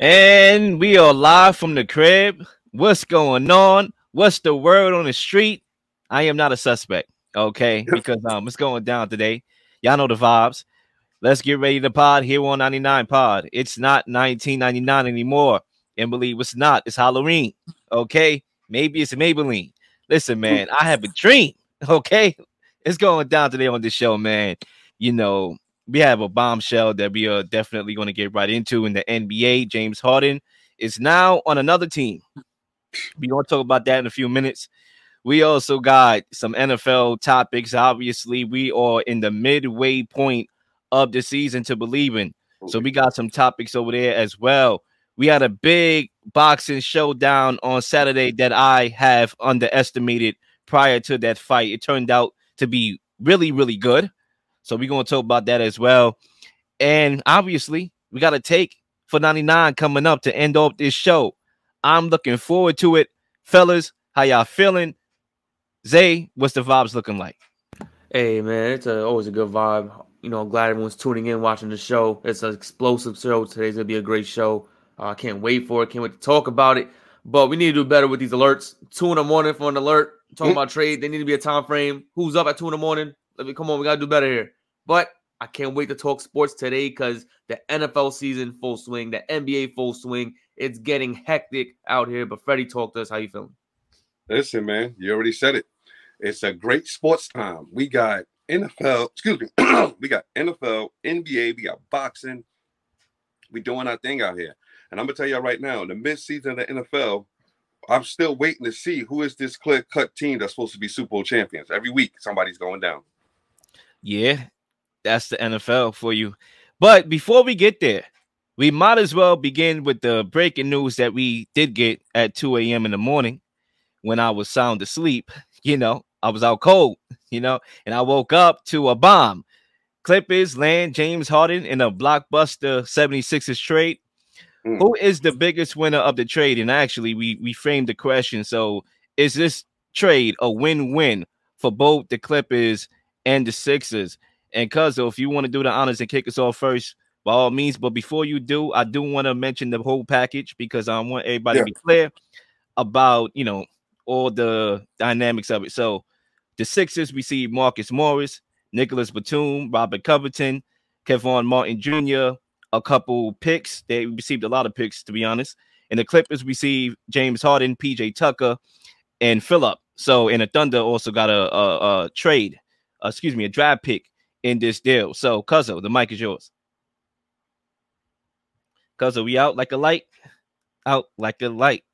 And we are live from the crib. What's going on? What's the word on the street? I am not a suspect, okay? Because um, it's going down today. Y'all know the vibes. Let's get ready to pod here on 99 Pod. It's not 1999 anymore. And believe it's not, it's Halloween, okay? Maybe it's Maybelline. Listen, man, I have a dream, okay? It's going down today on this show, man. You know, we have a bombshell that we are definitely going to get right into in the NBA. James Harden is now on another team. We're going to talk about that in a few minutes. We also got some NFL topics. Obviously, we are in the midway point of the season to believe in. So we got some topics over there as well. We had a big boxing showdown on Saturday that I have underestimated prior to that fight. It turned out to be really, really good. So we're going to talk about that as well. And obviously, we got a take for 99 coming up to end off this show. I'm looking forward to it. Fellas, how y'all feeling? Zay, what's the vibes looking like? Hey man, it's a, always a good vibe. You know, I'm glad everyone's tuning in, watching the show. It's an explosive show. Today's gonna be a great show. Uh, I uh, can't wait for it. Can't wait to talk about it. But we need to do better with these alerts. Two in the morning for an alert. Talking mm-hmm. about trade, they need to be a time frame. Who's up at two in the morning? Let me come on. We gotta do better here. But I can't wait to talk sports today because the NFL season full swing, the NBA full swing. It's getting hectic out here. But Freddie, talk to us. How you feeling? Listen, man, you already said it. It's a great sports time. We got NFL, excuse me, we got NFL, NBA, we got boxing. We doing our thing out here. And I'm gonna tell y'all right now, in the midseason of the NFL, I'm still waiting to see who is this clear cut team that's supposed to be Super Bowl champions. Every week, somebody's going down. Yeah, that's the NFL for you. But before we get there, we might as well begin with the breaking news that we did get at 2 a.m. in the morning when I was sound asleep. You know, I was out cold, you know, and I woke up to a bomb. Clippers land James Harden in a blockbuster 76ers trade. Mm. Who is the biggest winner of the trade? And actually, we we framed the question. So, is this trade a win-win for both the Clippers and the Sixers? And Cuzzo, if you want to do the honors and kick us off first, by all means. But before you do, I do want to mention the whole package because I want everybody yeah. to be clear about you know all the dynamics of it. So the Sixers received Marcus Morris, Nicolas Batum, Robert Covington, Kenyon Martin Jr., a couple picks. They received a lot of picks, to be honest. And the Clippers received James Harden, PJ Tucker, and Philip. So, and the Thunder also got a, a, a trade, uh, excuse me, a draft pick in this deal. So, Cuzzo, the mic is yours. Cuzzo, we out like a light, out like a light,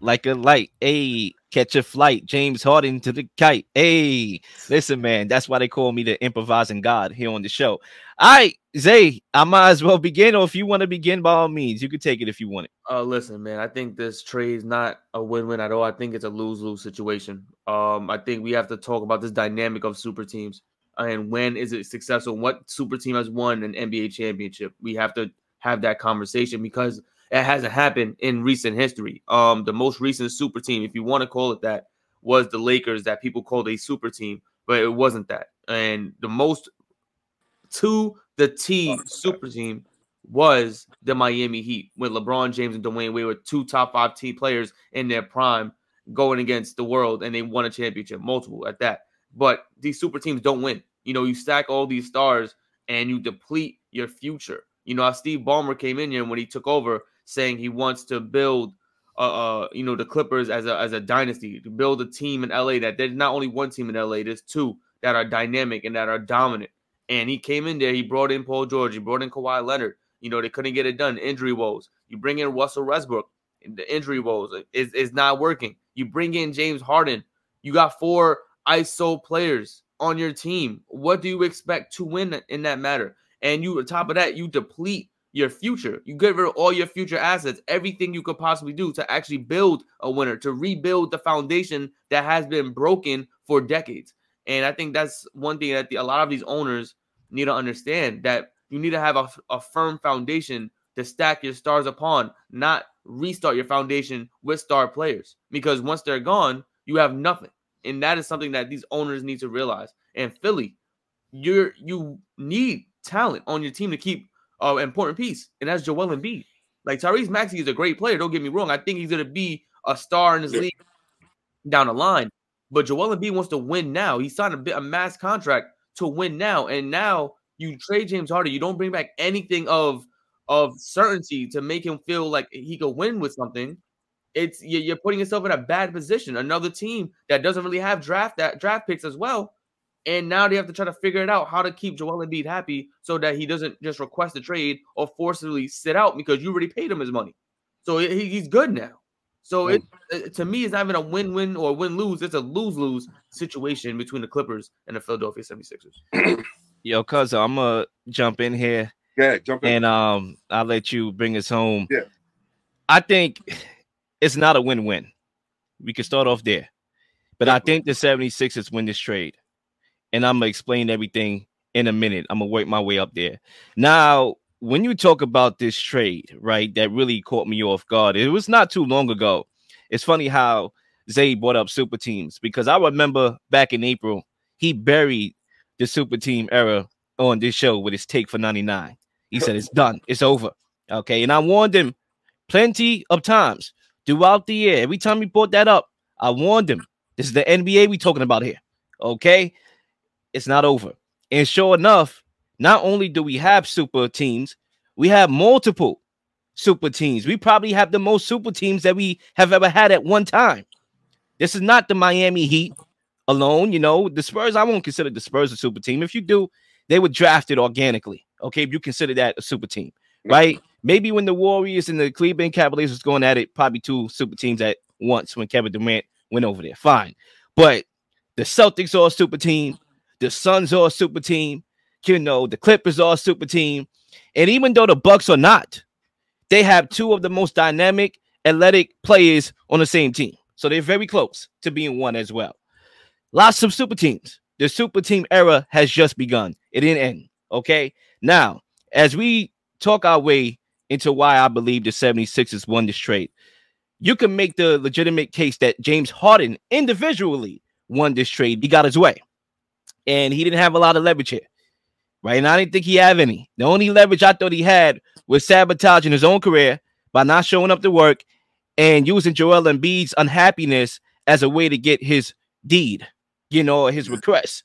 like a light. Hey, catch a flight. James Harden to the kite. Hey, listen, man, that's why they call me the improvising God here on the show. All right, Zay, I might as well begin, or if you want to begin, by all means, you could take it if you want it. Uh, listen, man, I think this trade is not a win-win at all. I think it's a lose-lose situation. Um, I think we have to talk about this dynamic of super teams and when is it successful? What super team has won an NBA championship? We have to have that conversation because it hasn't happened in recent history. Um, the most recent super team, if you want to call it that, was the Lakers that people called a super team, but it wasn't that. And the most to the T super team was the Miami Heat when LeBron James and Dwyane Wade were two top five T players in their prime going against the world, and they won a championship, multiple at that. But these super teams don't win. You know, you stack all these stars and you deplete your future. You know, Steve Ballmer came in here when he took over saying he wants to build uh, uh, you know, the Clippers as a as a dynasty, to build a team in LA that there's not only one team in LA, there's two that are dynamic and that are dominant. And he came in there, he brought in Paul George, he brought in Kawhi Leonard. You know, they couldn't get it done. Injury woes. You bring in Russell Westbrook, the injury woes is, is not working. You bring in James Harden. You got four ISO players on your team. What do you expect to win in that matter? And you, on top of that, you deplete your future. You get rid of all your future assets, everything you could possibly do to actually build a winner, to rebuild the foundation that has been broken for decades. And I think that's one thing that the, a lot of these owners need to understand that you need to have a, a firm foundation to stack your stars upon, not restart your foundation with star players. Because once they're gone, you have nothing. And that is something that these owners need to realize. And Philly, you're you need talent on your team to keep uh important piece, and that's Joel Embiid. Like Tyrese Maxey is a great player. Don't get me wrong. I think he's going to be a star in this Yeah. league down the line. But Joel Embiid wants to win now. He signed a, bit, a mass contract to win now, and now you trade James Harden. You don't bring back anything of of certainty to make him feel like he could win with something. It's you- you're putting yourself in a bad position. Another team that doesn't really have draft that draft picks as well, and now they have to try to figure it out how to keep Joel Embiid happy so that he doesn't just request a trade or forcibly sit out because you already paid him his money. So he- he's good now. So it, it to me, it's not even a win-win or win-lose. It's a lose-lose situation between the Clippers and the Philadelphia 76ers. Yo, cuz I'm gonna jump in here Yeah, jump in. and um I'll let you bring us home. Yeah. I think it's not a win-win. We can start off there. But I think the 76ers win this trade. And I'm gonna explain everything in a minute. I'm gonna work my way up there. Now, when you talk about this trade, right, that really caught me off guard. It was not too long ago. It's funny how Zay brought up super teams because I remember back in April, he buried the super team era on this show with his take for 99. He said it's done, it's over. Okay, and I warned him plenty of times throughout the year. Every time he brought that up, I warned him. This is the NBA we talking about here. Okay, it's not over. And sure enough, not only do we have super teams, we have multiple super teams. We probably have the most super teams that we have ever had at one time. This is not the Miami Heat alone. You know, the Spurs, I won't consider the Spurs a super team. If you do, they were drafted organically. Okay, if you consider that a super team, right? Maybe when the Warriors and the Cleveland Cavaliers was going at it, probably two super teams at once when Kevin Durant went over there. Fine. But the Celtics are a super team, the Suns are a super team, you know, the Clippers are a super team. And even though the Bucks are not, they have two of the most dynamic, athletic players on the same team. So they're very close to being one as well. Lots of super teams. The super team era has just begun. It didn't end. Okay. Now, as we talk our way into why I believe the 76ers won this trade, you can make the legitimate case that James Harden individually won this trade. He got his way. And he didn't have a lot of leverage here. Right. And I didn't think he had any. The only leverage I thought he had was sabotaging his own career by not showing up to work and using Joel Embiid's unhappiness as a way to get his deed, you know, his request.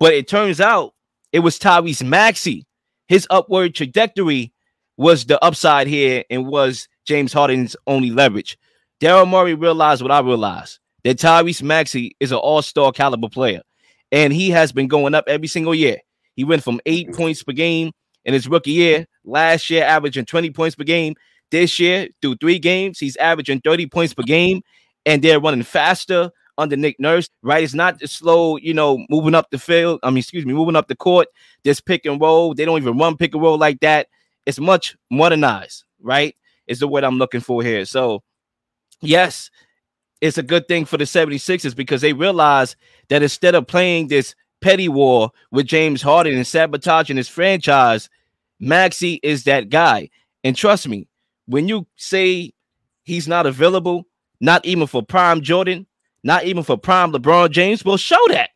But it turns out it was Tyrese Maxey. His upward trajectory was the upside here and was James Harden's only leverage. Daryl Morey realized what I realized that Tyrese Maxey is an all-star caliber player, and he has been going up every single year. He went from eight points per game in his rookie year. Last year, averaging 20 points per game. This year, through three games, he's averaging 30 points per game, and they're running faster under Nick Nurse, right? It's not the slow, you know, moving up the field. I mean, excuse me, moving up the court. This pick and roll. They don't even run pick and roll like that. It's much modernized, right? Is the word I'm looking for here. So, yes, it's a good thing for the 76ers because they realize that instead of playing this petty war with James Harden and sabotaging his franchise, Maxey is that guy. And trust me, when you say he's not available, not even for prime Jordan, not even for prime LeBron James, well, show that.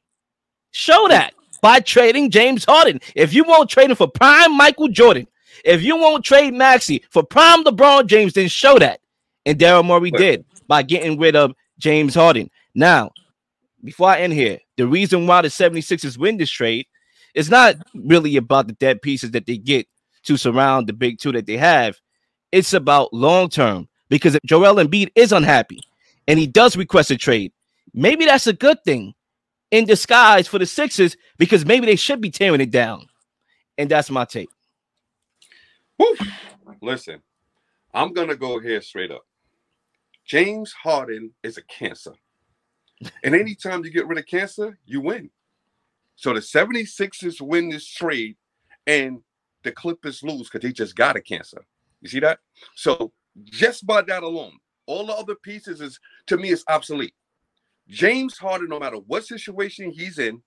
Show that by trading James Harden. If you won't trade him for prime Michael Jordan, if you won't trade Maxey for prime LeBron James, then show that. And Daryl Morey did by getting rid of James Harden. Now, before I end here, the reason why the 76ers win this trade is not really about the dead pieces that they get to surround the big two that they have. It's about long term because if Joel Embiid is unhappy and he does request a trade, maybe that's a good thing in disguise for the Sixers because maybe they should be tearing it down. And that's my take. Woo. Listen, I'm gonna go here straight up. James Harden is a cancer. And anytime you get rid of cancer, you win. So the 76ers win this trade and the Clippers lose because they just got a cancer. You see that? So just by that alone, all the other pieces is to me is obsolete. James Harden, no matter what situation he's in,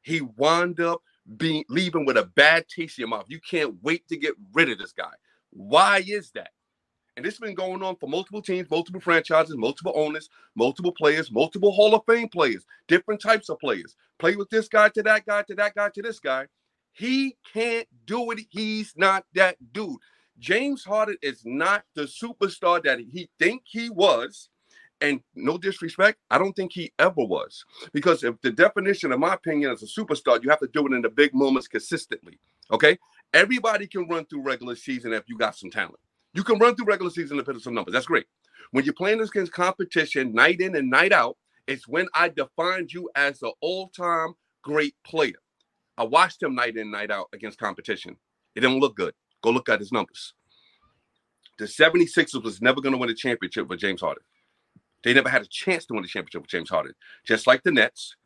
he wound up being leaving with a bad taste in your mouth. You can't wait to get rid of this guy. Why is that? And this has been going on for multiple teams, multiple franchises, multiple owners, multiple players, multiple Hall of Fame players, different types of players. Play with this guy to that guy to that guy to this guy. He can't do it. He's not that dude. James Harden is not the superstar that he think he was. And no disrespect, I don't think he ever was. Because if the definition, in my opinion, as a superstar, you have to do it in the big moments consistently. Okay. Everybody can run through regular season if you got some talent. You can run through regular season and put up some numbers. That's great. When you're playing against competition night in and night out, it's when I defined you as an all-time great player. I watched him night in, night out against competition. It didn't look good. Go look at his numbers. The 76ers was never going to win a championship with James Harden. They never had a chance to win the championship with James Harden. Just like the Nets,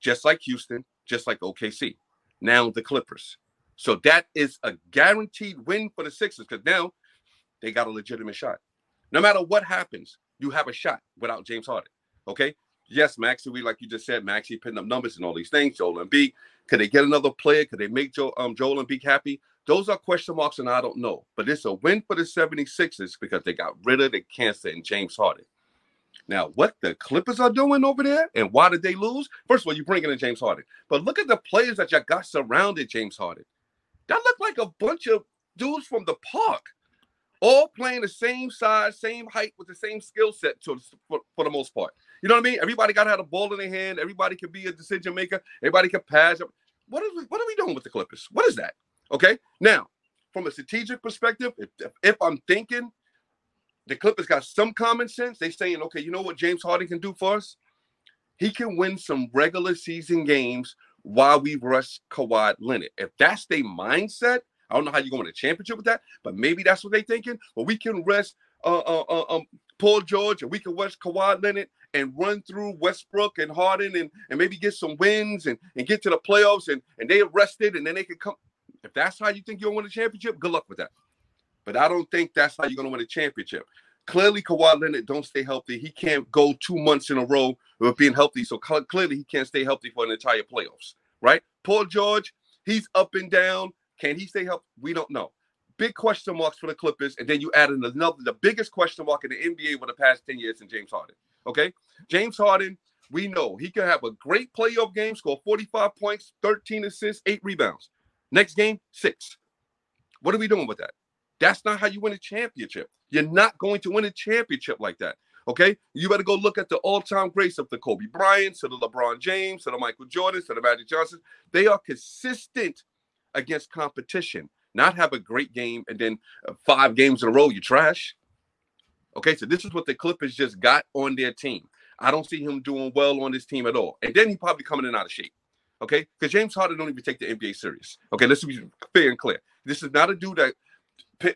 just like Houston, just like OKC. Now the Clippers. So that is a guaranteed win for the Sixers because now they got a legitimate shot. No matter what happens, you have a shot without James Harden. Okay. Yes, Maxey, we like you just said, Maxey putting up numbers and all these things. Joel Embiid, could they get another player? Could they make Joe um Joel Embiid happy? Those are question marks, and I don't know. But it's a win for the 76ers because they got rid of the cancer in James Harden. Now, what the Clippers are doing over there and why did they lose? First of all, you bring in James Harden. But look at the players that you got surrounded James Harden. That looked like a bunch of dudes from the park all playing the same size, same height, with the same skill set to, for, for, the most part. You know what I mean? Everybody got to have a ball in their hand. Everybody can be a decision maker. Everybody can pass. What are we, what are we doing with the Clippers? What is that? Okay. Now, from a strategic perspective, if, if I'm thinking the Clippers got some common sense, they saying, okay, you know what James Harden can do for us? He can win some regular season games while we rush Kawhi Leonard. If that's their mindset, I don't know how you go win a championship with that, but maybe that's what they're thinking. But we can rest uh, uh, uh, um, Paul George and we can rest Kawhi Leonard and run through Westbrook and Harden and, and maybe get some wins and, and get to the playoffs and, and they arrested and then they can come. If that's how you think you'll win a championship, good luck with that. But I don't think that's how you're going to win a championship. Clearly, Kawhi Leonard don't stay healthy. He can't go two months in a row with being healthy. So clearly, he can't stay healthy for an entire playoffs, right? Paul George, he's up and down. Can he stay healthy? We don't know. Big question marks for the Clippers, and then you add in another, the biggest question mark in the NBA over the past 10 years in James Harden. Okay. James Harden, we know he can have a great playoff game, score 45 points, 13 assists, eight rebounds. Next game, six. What are we doing with that? That's not how you win a championship. You're not going to win a championship like that. Okay, you better go look at the all-time greats of the Kobe Bryant, to the LeBron James, to the Michael Jordan, to the Magic Johnson. They are consistent against competition, not have a great game and then uh, five games in a row you trash. Okay, so this is what the Clippers just got on their team. I don't see him doing well on this team at all. And then he probably coming in out of shape. Okay, because James Harden don't even take the NBA serious. Okay, let's be fair and clear. This is not a dude that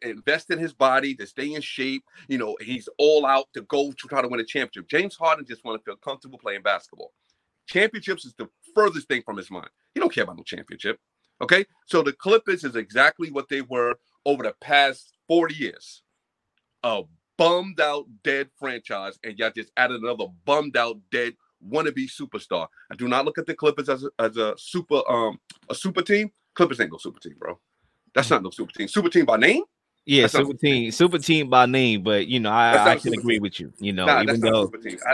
invest in his body to stay in shape. You know, he's all out to go to try to win a championship. James Harden just want to feel comfortable playing basketball. Championships is the furthest thing from his mind. He don't care about no championship. Okay, so the Clippers is exactly what they were over the past 40 years. A bummed out dead franchise, and y'all just added another bummed out dead wannabe superstar. I do not look at the Clippers as a, as a super um a super team. Clippers ain't no super team, bro. That's not no super team. Super team by name. Yeah, that's super team, super team by name, but you know, I, I can agree team. with you. You know, nah, even though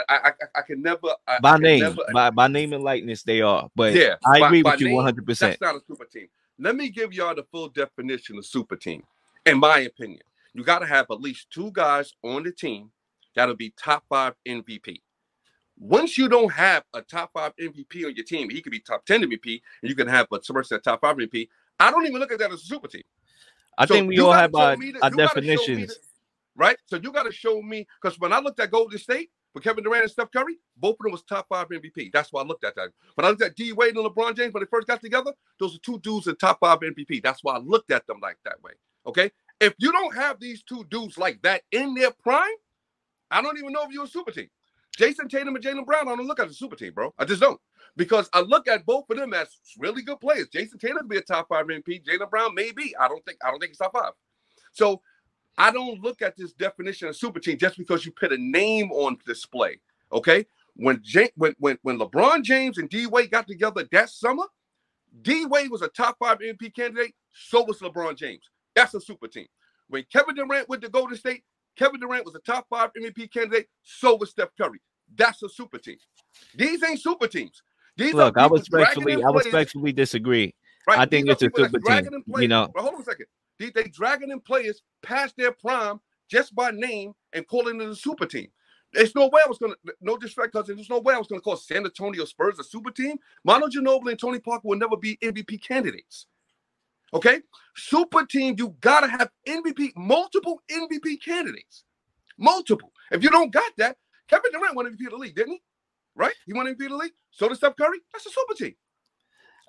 I, I, I can never I, by can name, never, by, by name and likeness, they are. But yeah, I agree by, with you one hundred percent. That's not a super team. Let me give y'all the full definition of super team. In my opinion, you got to have at least two guys on the team that'll be top five MVP. Once you don't have a top five MVP on your team, he could be top 10 MVP, and you can have a person top five MVP. I don't even look at that as a super team. I so think we all have our, our definitions. right? So you got to show me because when I looked at Golden State with Kevin Durant and Steph Curry, both of them was top five MVP. That's why I looked at that. When I looked at D Wade and LeBron James when they first got together, those are two dudes in top five MVP. That's why I looked at them like that way. Okay. If you don't have these two dudes like that in their prime, I don't even know if you're a super team. Jayson Tatum and Jaylen Brown, I don't look at a super team, bro. I just don't because I look at both of them as really good players. Jayson Tatum be a top five MVP. Jaylen Brown, maybe. I don't think. I don't think he's top five. So I don't look at this definition of super team just because you put a name on display. Okay. When when when when LeBron James and D Wade got together that summer, D Wade was a top five MVP candidate. So was LeBron James. That's a super team. When Kevin Durant went to Golden State, Kevin Durant was a top five MVP candidate. So was Steph Curry. That's a super team. These ain't super teams. These Look, I respectfully, I respectfully disagree. Right. I think it's a super team. You know, but hold on a second. They, they dragging in players past their prime just by name and calling it a super team. There's no way I was gonna no disrespect, cousin. There's no way I was gonna call San Antonio Spurs a super team. Manu Ginobili and Tony Parker will never be MVP candidates. Okay, super team, you gotta have MVP, multiple MVP candidates, multiple. If you don't got that, Kevin Durant won MVP of the league, didn't he? Right? He won MVP of the league. So did Steph Curry. That's a super team.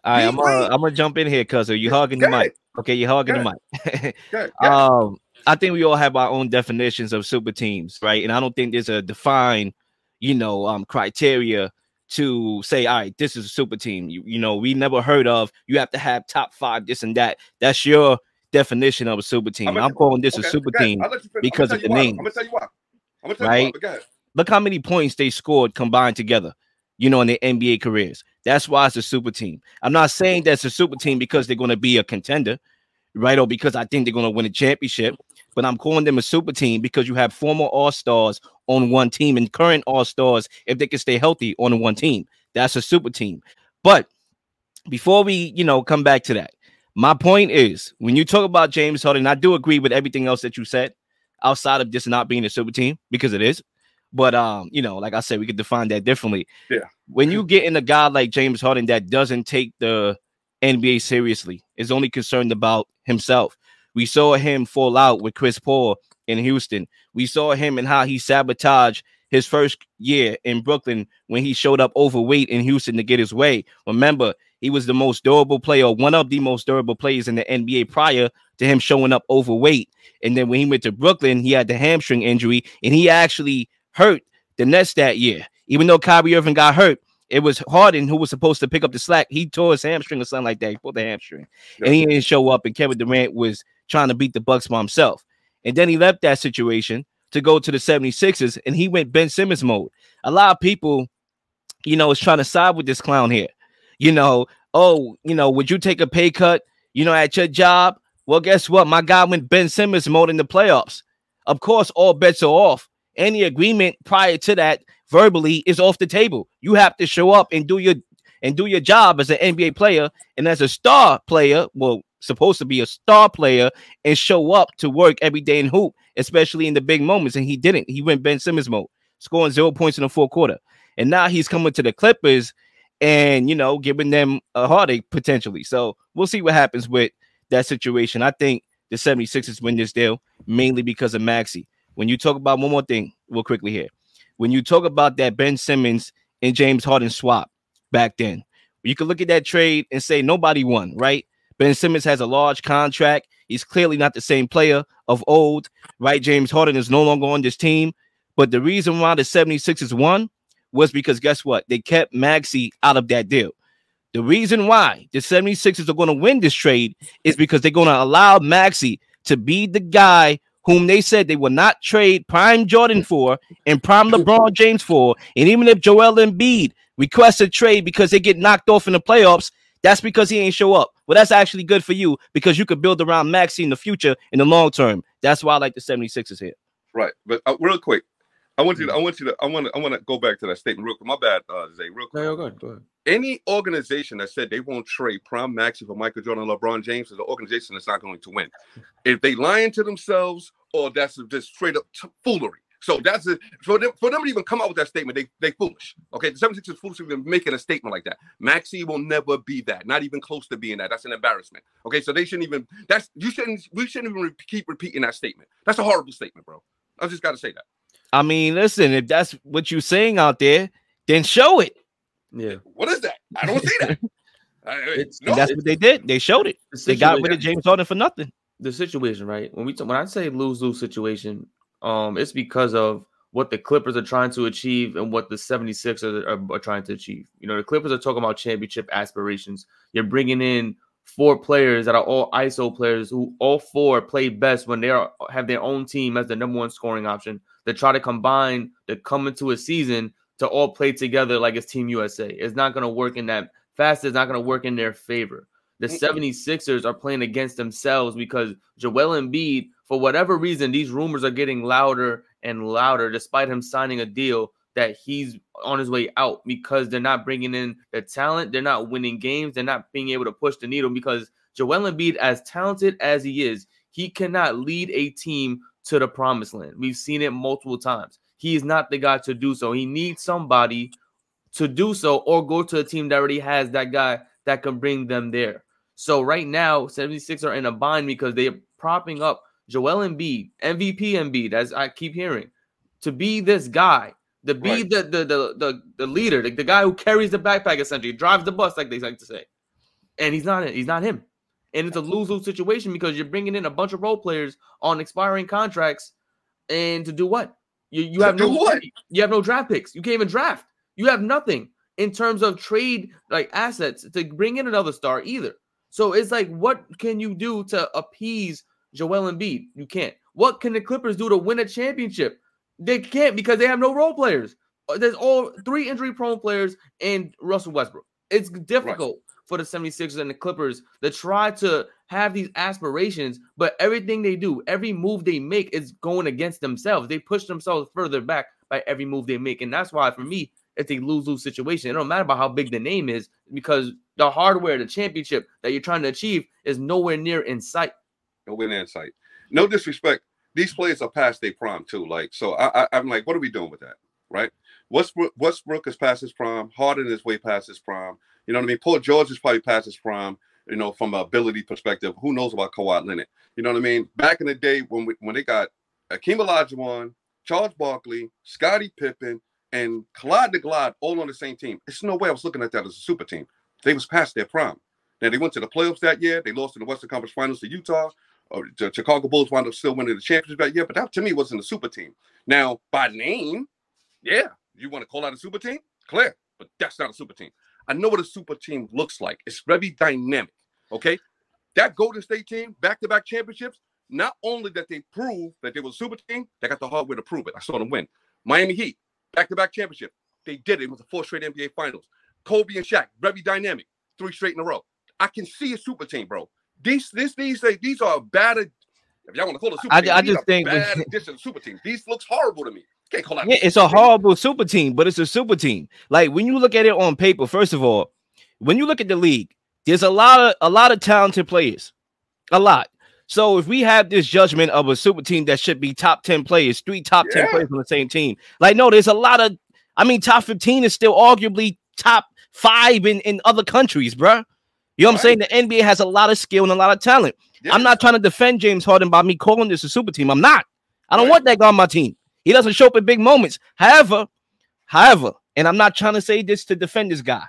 All right, I'm gonna, I'm gonna jump in here, cuz. Are you hugging the mic? Okay, you're hugging the mic. um, I think we all have our own definitions of super teams, right? And I don't think there's a defined, you know, um, criteria to say, all right, this is a super team. You, you know, we never heard of. You have to have top five, this and that. That's your definition of a super team. I'm, I'm calling this okay, a super team because of the name. I'm gonna tell you why. I'm gonna tell right? you why. Look how many points they scored combined together. You know, in their NBA careers. That's why it's a super team. I'm not saying that's a super team because they're going to be a contender, right? Or because I think they're going to win a championship but I'm calling them a super team because you have former All Stars on one team and current All Stars, if they can stay healthy, on one team. That's a super team. But before we, you know, come back to that, my point is when you talk about James Harden, I do agree with everything else that you said outside of just not being a super team because it is. But um, you know, like I said, we could define that differently. Yeah. When you get in a guy like James Harden that doesn't take the NBA seriously, is only concerned about himself. We saw him fall out with Chris Paul in Houston. We saw him and how he sabotaged his first year in Brooklyn when he showed up overweight in Houston to get his way. Remember, he was the most durable player, one of the most durable players in the NBA prior to him showing up overweight. And then when he went to Brooklyn, he had the hamstring injury and he actually hurt the Nets that year. Even though Kyrie Irving got hurt, it was Harden who was supposed to pick up the slack. He tore his hamstring or something like that. He pulled the hamstring, and he didn't show up. And Kevin Durant was trying to beat the Bucks by himself. And then he left that situation to go to the 76ers and he went Ben Simmons mode. A lot of people, you know, is trying to side with this clown here. You know, oh, you know, would you take a pay cut, you know, at your job? Well, guess what? My guy went Ben Simmons mode in the playoffs. Of course, all bets are off. Any agreement prior to that verbally is off the table. You have to show up and do your and do your job as an NBA player and as a star player. Well, supposed to be a star player and show up to work every day in hoop, especially in the big moments. And he didn't. He went Ben Simmons mode, scoring zero points in the fourth quarter. And now he's coming to the Clippers and, you know, giving them a heartache potentially. So we'll see what happens with that situation. I think the 76ers win this deal mainly because of Maxey. When you talk about one more thing, real quickly here, when you talk about that Ben Simmons and James Harden swap back then, you can look at that trade and say nobody won, right? Ben Simmons has a large contract. He's clearly not the same player of old, right? James Harden is no longer on this team. But the reason why the 76ers won was because guess what? They kept Maxey out of that deal. The reason why the 76ers are going to win this trade is because they're going to allow Maxey to be the guy whom they said they will not trade prime Jordan for and prime LeBron James for. And even if Joel Embiid requests a trade because they get knocked off in the playoffs, that's because he ain't show up. Well, that's actually good for you because you could build around Maxey in the future in the long term. That's why I like the 76ers here. Right. But uh, real quick, I want you to, I want you to, I want to, I want to go back to that statement real quick. My bad, uh, Zay, real quick. No, go ahead, go ahead. Any organization that said they won't trade prime Maxey for Michael Jordan and LeBron James is an organization that's not going to win. If they lying to themselves or that's just straight up t- foolery. So that's it. For them, for them to even come out with that statement, they they foolish. Okay, the 76 is foolish even making a statement like that. Maxey will never be that, not even close to being that. That's an embarrassment. Okay, so they shouldn't even. That's you shouldn't. We shouldn't even re- keep repeating that statement. That's a horrible statement, bro. I just got to say that. I mean, listen, if that's what you're saying out there, then show it. Yeah. What is that? I don't see that. no, that's what they did. They showed it. The they got rid of James Harden for nothing. The situation, right? When we t- when I say lose lose situation, um, it's because of what the Clippers are trying to achieve and what the 76ers are, are, trying to achieve. You know, the Clippers are talking about championship aspirations. You're bringing in four players that are all ISO players who all four play best when they are have their own team as the number one scoring option. They try to combine to come into a season to all play together like it's Team USA. It's not going to work in that fast. It's not going to work in their favor. The 76ers are playing against themselves because Joel Embiid for whatever reason, these rumors are getting louder and louder, despite him signing a deal that he's on his way out because they're not bringing in the talent, they're not winning games, they're not being able to push the needle because Joel Embiid, as talented as he is, He cannot lead a team to the promised land. We've seen it multiple times. He is not the guy to do so. He needs somebody to do so or go to a team that already has that guy that can bring them there. So right now, 76 are in a bind because they're propping up Joel Embiid, MVP Embiid, as I keep hearing, to be this guy, to be Right. the, the, the the the leader, the, the guy who carries the backpack essentially, drives the bus, like they like to say. And he's not he's not him. And it's a lose-lose situation because you're bringing in a bunch of role players on expiring contracts, and to do what? You you have no what? you have no draft picks. You can't even draft. You have nothing in terms of trade like assets to bring in another star either. So it's like, what can you do to appease Joel Embiid? You can't. What can the Clippers do to win a championship? They can't because they have no role players. Uh, There's all three injury prone players and Russell Westbrook. It's difficult for the 76ers and the Clippers to try to have these aspirations, but everything they do, every move they make is going against themselves. They push themselves further back by every move they make. And that's why for me, it's a lose-lose situation. It don't matter about how big the name is because the hardware, the championship that you're trying to achieve is nowhere near in sight. no win insight. No disrespect. These players are past their prime too. Like, so I, I, I'm like, what are we doing with that? Right? Westbrook, Westbrook is past his prime. Harden is way past his prime. You know what I mean? Paul George is probably past his prime. You know, from an ability perspective, who knows about Kawhi Leonard? You know what I mean? Back in the day when we, when they got Akeem Olajuwon, Charles Barkley, Scottie Pippen, and Clyde the Glide all on the same team. It's no way I was looking at that as a super team. They was past their prime. Now they went to the playoffs that year. They lost in the Western Conference Finals to Utah. Or the Chicago Bulls wound up still winning the championship that year, but that to me wasn't a super team. Now, by name, yeah, you want to call out a super team? Clear, but that's not a super team. I know what a super team looks like. It's very dynamic. Okay. That Golden State team, back-to-back championships, not only that they prove that they were a super team, they got the hardware to prove it. I saw them win. Miami Heat, back-to-back championship. They did it. It was the four straight NBA finals. Kobe and Shaq, very dynamic, three straight in a row. I can see a super team, bro. These, this, these, these, these are bad. If y'all want to call it a super I- team, I just think when- bad addition to super team. These looks horrible to me. Can't call that. Yeah, it's a horrible super team, but it's a super team. Like when you look at it on paper, first of all, when you look at the league, there's a lot of a lot of talented players, a lot. So if we have this judgment of a super team that should be top ten players, three top ten players on the same team, like no, there's a lot of. I mean, top fifteen is still arguably top five in in other countries, bruh. You know what I'm saying? The NBA has a lot of skill and a lot of talent. I'm not trying to defend James Harden by me calling this a super team. I'm not. I don't Right. want that guy on my team. He doesn't show up in big moments. However, however, and I'm not trying to say this to defend this guy,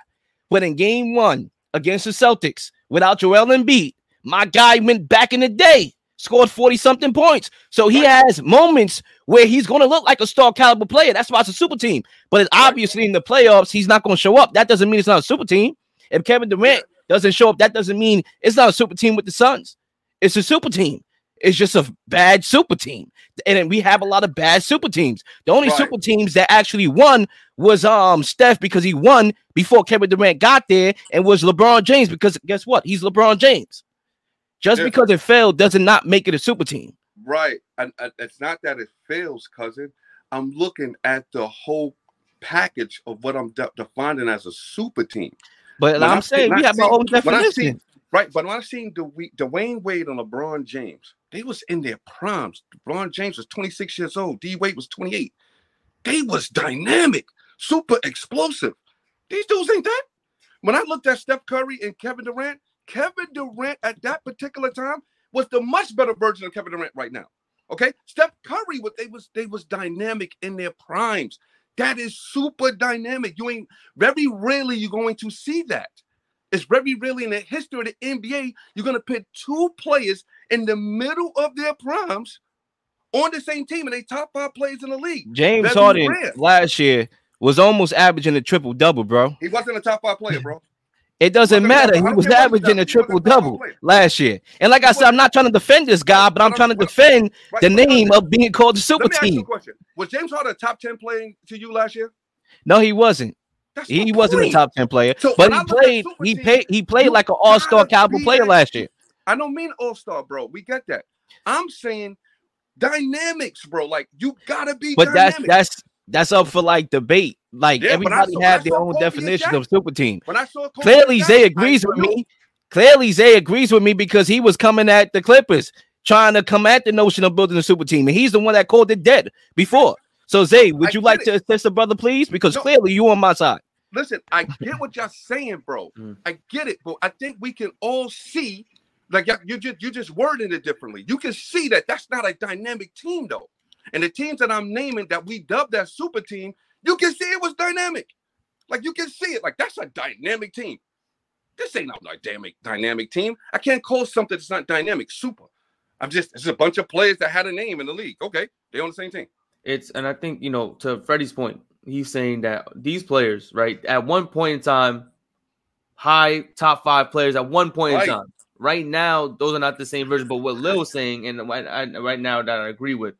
but in game one against the Celtics without Joel Embiid, my guy went back in the day, scored 40 something points. So he has moments where he's going to look like a star caliber player. That's why it's a super team. But it's obviously in the playoffs, he's not going to show up. That doesn't mean it's not a super team. If Kevin Durant doesn't show up, that doesn't mean it's not a super team with the Suns. It's a super team. It's just a bad super team. And we have a lot of bad super teams. The only Right. super teams that actually won was um Steph because he won before Kevin Durant got there, and was LeBron James because guess what? He's LeBron James. Just Yeah. because it failed doesn't not make it a super team. Right. And, it's not that it fails, cousin. I'm looking at the whole package of what I'm de- defining as a super team. But When I'm I see- saying we have our own when I definition. see- Right. But when I seen Dwyane, Dwyane Wade and LeBron James, they was in their primes. LeBron James was 26 years old. D Wade was 28. They was dynamic, super explosive. These dudes ain't that. When I looked at Steph Curry and Kevin Durant, Kevin Durant at that particular time was the much better version of Kevin Durant right now. Okay, Steph Curry, what they was they was dynamic in their primes. That is super dynamic. You ain't very rarely you're going to see that. It's very rarely in the history of the NBA you're going to put two players in the middle of their primes on the same team and they top five players in the league. James Very Harden last year was almost averaging a triple double, bro. He wasn't a top five player, bro. It doesn't matter. He was care what he averaging a does. He wasn't triple a top five double last year. And like I said, I'm not trying to defend this guy, but I'm trying to defend the name of being called the super Let me ask you a team. Was James Harden a top 10 player to you last year? No, he wasn't. That's He wasn't a top 10 player, So but when I he played he paid he played like an all-star gotta caliber player last year. I don't mean all star, bro. We get that. I'm saying dynamics, bro. Like you gotta be But that's dynamic. that's that's up for like debate. Like Yeah, everybody saw- have their own Kobe definition of super team. when I saw Kobe Clearly, and Zay agrees with me. Clearly, Zay agrees with me because he was coming at the Clippers. trying to come at the notion of building a super team, and he's the one that called it dead before. So Zay, would I you like it. to assist the brother, please? Because No. clearly you on my side. Listen, I get what y'all saying, bro. Mm. I get it, but I think we can all see, like y'all- you just you just wording it differently. You can see that that's not a dynamic team, though. And the teams that I'm naming that we dubbed that super team, you can see it was dynamic. Like you can see it, like that's a dynamic team. This ain't no dynamic dynamic team. I can't call something that's not dynamic super. I'm just it's a bunch of players that had a name in the league. Okay, they on the same team. It's and I think you know to Freddie's point, he's saying that these players, right, at one point in time, high top five players at one point Right. in time. Right now, those are not the same version. But what Leel's saying, and right, I, right now that I agree with,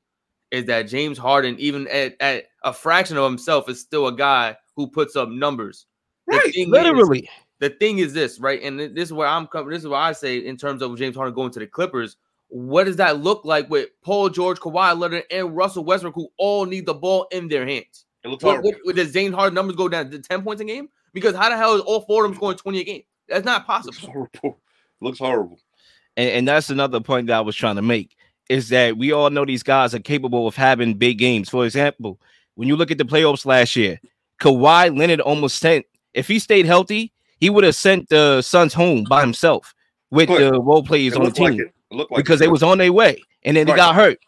is that James Harden, even at, at a fraction of himself, is still a guy who puts up numbers. The Right, is- Literally. the thing is this, right? And this is where I'm coming. This is what I say in terms of James Harden going to the Clippers. What does that look like with Paul George, Kawhi Leonard, and Russell Westbrook, who all need the ball in their hands? It looks What, horrible. what, what- does James Harden numbers go down to 10 points a game? Because how the hell is all four of them scoring 20 a game? That's not looks possible. horrible. Looks horrible. and, and that's another point that I was trying to make is that we all know these guys are capable of having big games. For example, when you look at the playoffs last year, Kawhi Leonard almost sent, if he stayed healthy, he would have sent the Suns home by himself with the role players It on the team. like team it. It looked like because they was on their way and then they Right. got hurt.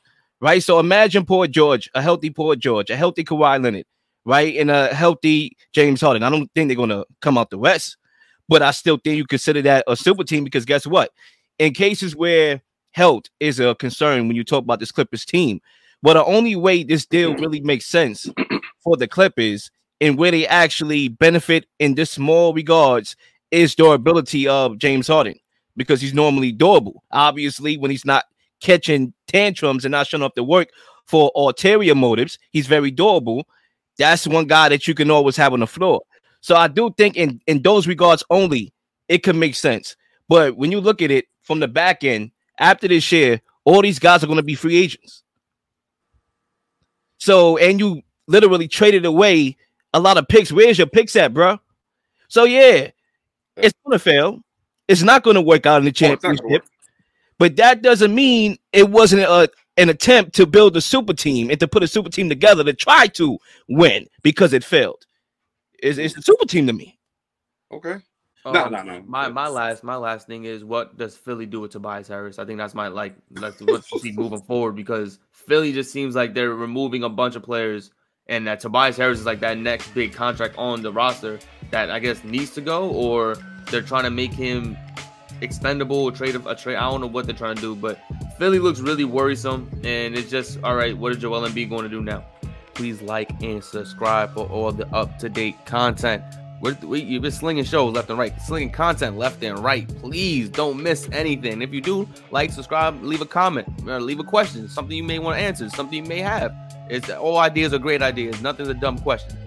Right. So imagine Paul George, a healthy Paul George, a healthy Kawhi Leonard, right? And a healthy James Harden. I don't think they're gonna come out the West, but I still think you consider that a super team because guess what? In cases where health is a concern when you talk about this Clippers team, well, the only way this deal really makes sense for the Clippers and where they actually benefit in this small regards is durability of James Harden because he's normally durable. Obviously, when he's not catching tantrums and not showing up to work for ulterior motives, he's very durable. That's one guy that you can always have on the floor. So I do think in in those regards only, it could make sense. But when you look at it from the back end, after this year, all these guys are going to be free agents. So and you literally traded away a lot of picks. Where's your picks at, bro? So yeah, it's gonna fail. It's not gonna work out in the Oh, it's not gonna championship. But that doesn't mean it wasn't a, an attempt to build a super team and to put a super team together to try to win because it failed. It's, it's a super team to me. Okay. No, Um, no, no. My my last my last thing is what does Philly do with Tobias Harris? I think that's my like that's what to see moving forward because Philly just seems like they're removing a bunch of players and that Tobias Harris is like that next big contract on the roster that I guess needs to go or they're trying to make him expendable trade a trade. I don't know what they're trying to do, but Philly looks really worrisome and it's just all right. What is Joel Embiid going to do now? Please like and subscribe for all the up to date content. We're, we, you've been slinging shows left and right, slinging content left and right. Please don't miss anything. If you do, like, subscribe, leave a comment, or leave a question, something you may want to answer, something you may have. It's all ideas are great ideas. Nothing's a dumb question.